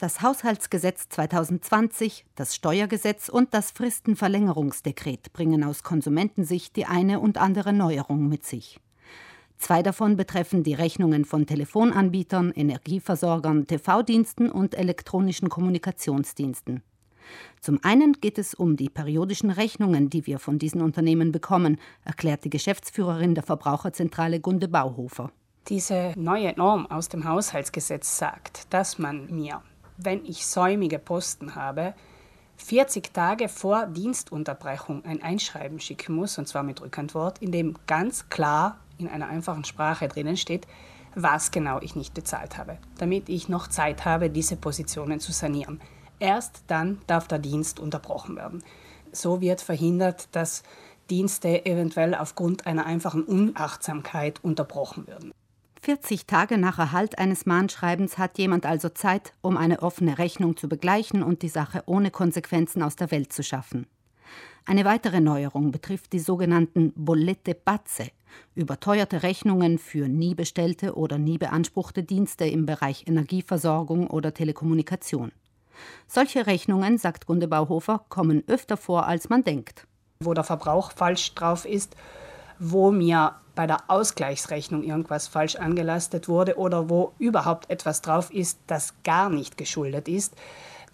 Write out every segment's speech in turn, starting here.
Das Haushaltsgesetz 2020, das Steuergesetz und das Fristenverlängerungsdekret bringen aus Konsumentensicht die eine und andere Neuerung mit sich. Zwei davon betreffen die Rechnungen von Telefonanbietern, Energieversorgern, TV-Diensten und elektronischen Kommunikationsdiensten. Zum einen geht es um die periodischen Rechnungen, die wir von diesen Unternehmen bekommen, erklärt die Geschäftsführerin der Verbraucherzentrale Gunde Bauhofer. Diese neue Norm aus dem Haushaltsgesetz sagt, dass man mir, wenn ich säumige Posten habe, 40 Tage vor Dienstunterbrechung ein Einschreiben schicken muss, und zwar mit Rückantwort, in dem ganz klar in einer einfachen Sprache drinnen steht, was genau ich nicht bezahlt habe, damit ich noch Zeit habe, diese Positionen zu sanieren. Erst dann darf der Dienst unterbrochen werden. So wird verhindert, dass Dienste eventuell aufgrund einer einfachen Unachtsamkeit unterbrochen werden. 40 Tage nach Erhalt eines Mahnschreibens hat jemand also Zeit, um eine offene Rechnung zu begleichen und die Sache ohne Konsequenzen aus der Welt zu schaffen. Eine weitere Neuerung betrifft die sogenannten Bollette Pazze, überteuerte Rechnungen für nie bestellte oder nie beanspruchte Dienste im Bereich Energieversorgung oder Telekommunikation. Solche Rechnungen, sagt Gunde Bauhofer, kommen öfter vor, als man denkt. Wo der Verbrauch falsch drauf ist, wo mir bei der Ausgleichsrechnung irgendwas falsch angelastet wurde oder wo überhaupt etwas drauf ist, das gar nicht geschuldet ist.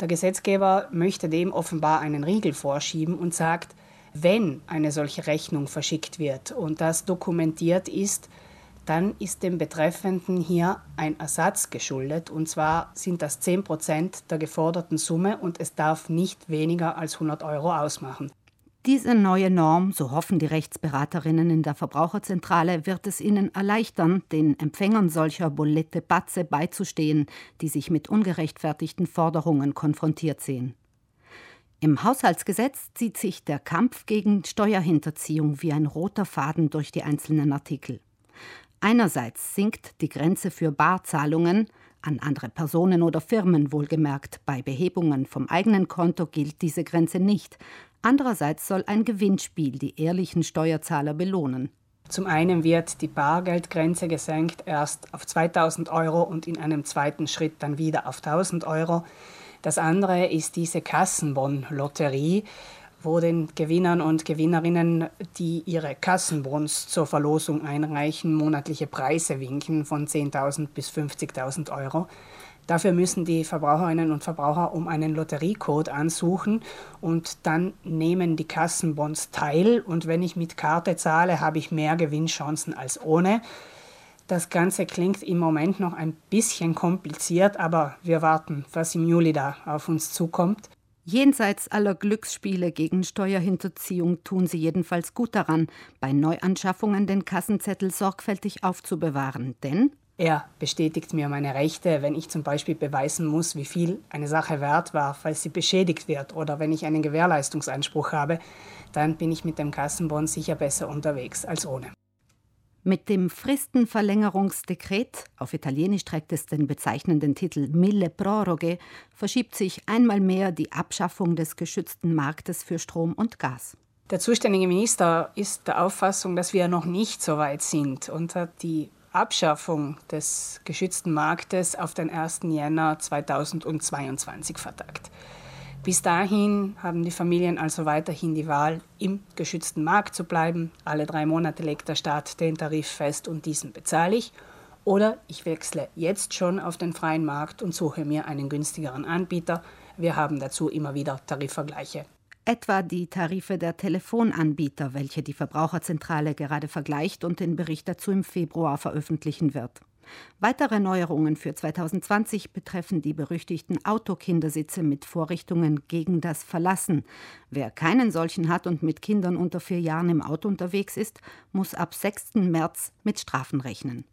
Der Gesetzgeber möchte dem offenbar einen Riegel vorschieben und sagt, wenn eine solche Rechnung verschickt wird und das dokumentiert ist, dann ist dem Betreffenden hier ein Ersatz geschuldet. Und zwar sind das 10 Prozent der geforderten Summe und es darf nicht weniger als 100 Euro ausmachen. Diese neue Norm, so hoffen die Rechtsberaterinnen in der Verbraucherzentrale, wird es ihnen erleichtern, den Empfängern solcher Bolette Batze beizustehen, die sich mit ungerechtfertigten Forderungen konfrontiert sehen. Im Haushaltsgesetz zieht sich der Kampf gegen Steuerhinterziehung wie ein roter Faden durch die einzelnen Artikel. Einerseits sinkt die Grenze für Barzahlungen, an andere Personen oder Firmen wohlgemerkt, bei Behebungen vom eigenen Konto gilt diese Grenze nicht, Andererseits soll ein Gewinnspiel die ehrlichen Steuerzahler belohnen. Zum einen wird die Bargeldgrenze gesenkt erst auf 2000 Euro und in einem zweiten Schritt dann wieder auf 1000 Euro. Das andere ist diese Kassenbon-Lotterie, wo den Gewinnern und Gewinnerinnen, die ihre Kassenbons zur Verlosung einreichen, monatliche Preise winken von 10.000 bis 50.000 Euro. Dafür müssen die Verbraucherinnen und Verbraucher um einen Lotteriecode ansuchen und dann nehmen die Kassenbons teil. Und wenn ich mit Karte zahle, habe ich mehr Gewinnchancen als ohne. Das Ganze klingt im Moment noch ein bisschen kompliziert, aber wir warten, was im Juli da auf uns zukommt. Jenseits aller Glücksspiele gegen Steuerhinterziehung tun sie jedenfalls gut daran, bei Neuanschaffungen den Kassenzettel sorgfältig aufzubewahren. Denn er bestätigt mir meine Rechte, wenn ich zum Beispiel beweisen muss, wie viel eine Sache wert war, falls sie beschädigt wird oder wenn ich einen Gewährleistungsanspruch habe, dann bin ich mit dem Kassenbon sicher besser unterwegs als ohne. Mit dem Fristenverlängerungsdekret, auf Italienisch trägt es den bezeichnenden Titel Mille Proroge, verschiebt sich einmal mehr die Abschaffung des geschützten Marktes für Strom und Gas. Der zuständige Minister ist der Auffassung, dass wir noch nicht so weit sind und hat die Abschaffung des geschützten Marktes auf den 1. Jänner 2022 vertagt. Bis dahin haben die Familien also weiterhin die Wahl, im geschützten Markt zu bleiben. Alle drei Monate legt der Staat den Tarif fest und diesen bezahle ich. Oder ich wechsle jetzt schon auf den freien Markt und suche mir einen günstigeren Anbieter. Wir haben dazu immer wieder Tarifvergleiche etwa die Tarife der Telefonanbieter, welche die Verbraucherzentrale gerade vergleicht und den Bericht dazu im Februar veröffentlichen wird. Weitere Neuerungen für 2020 betreffen die berüchtigten Autokindersitze mit Vorrichtungen gegen das Verlassen. Wer keinen solchen hat und mit Kindern unter vier Jahren im Auto unterwegs ist, muss ab 6. März mit Strafen rechnen.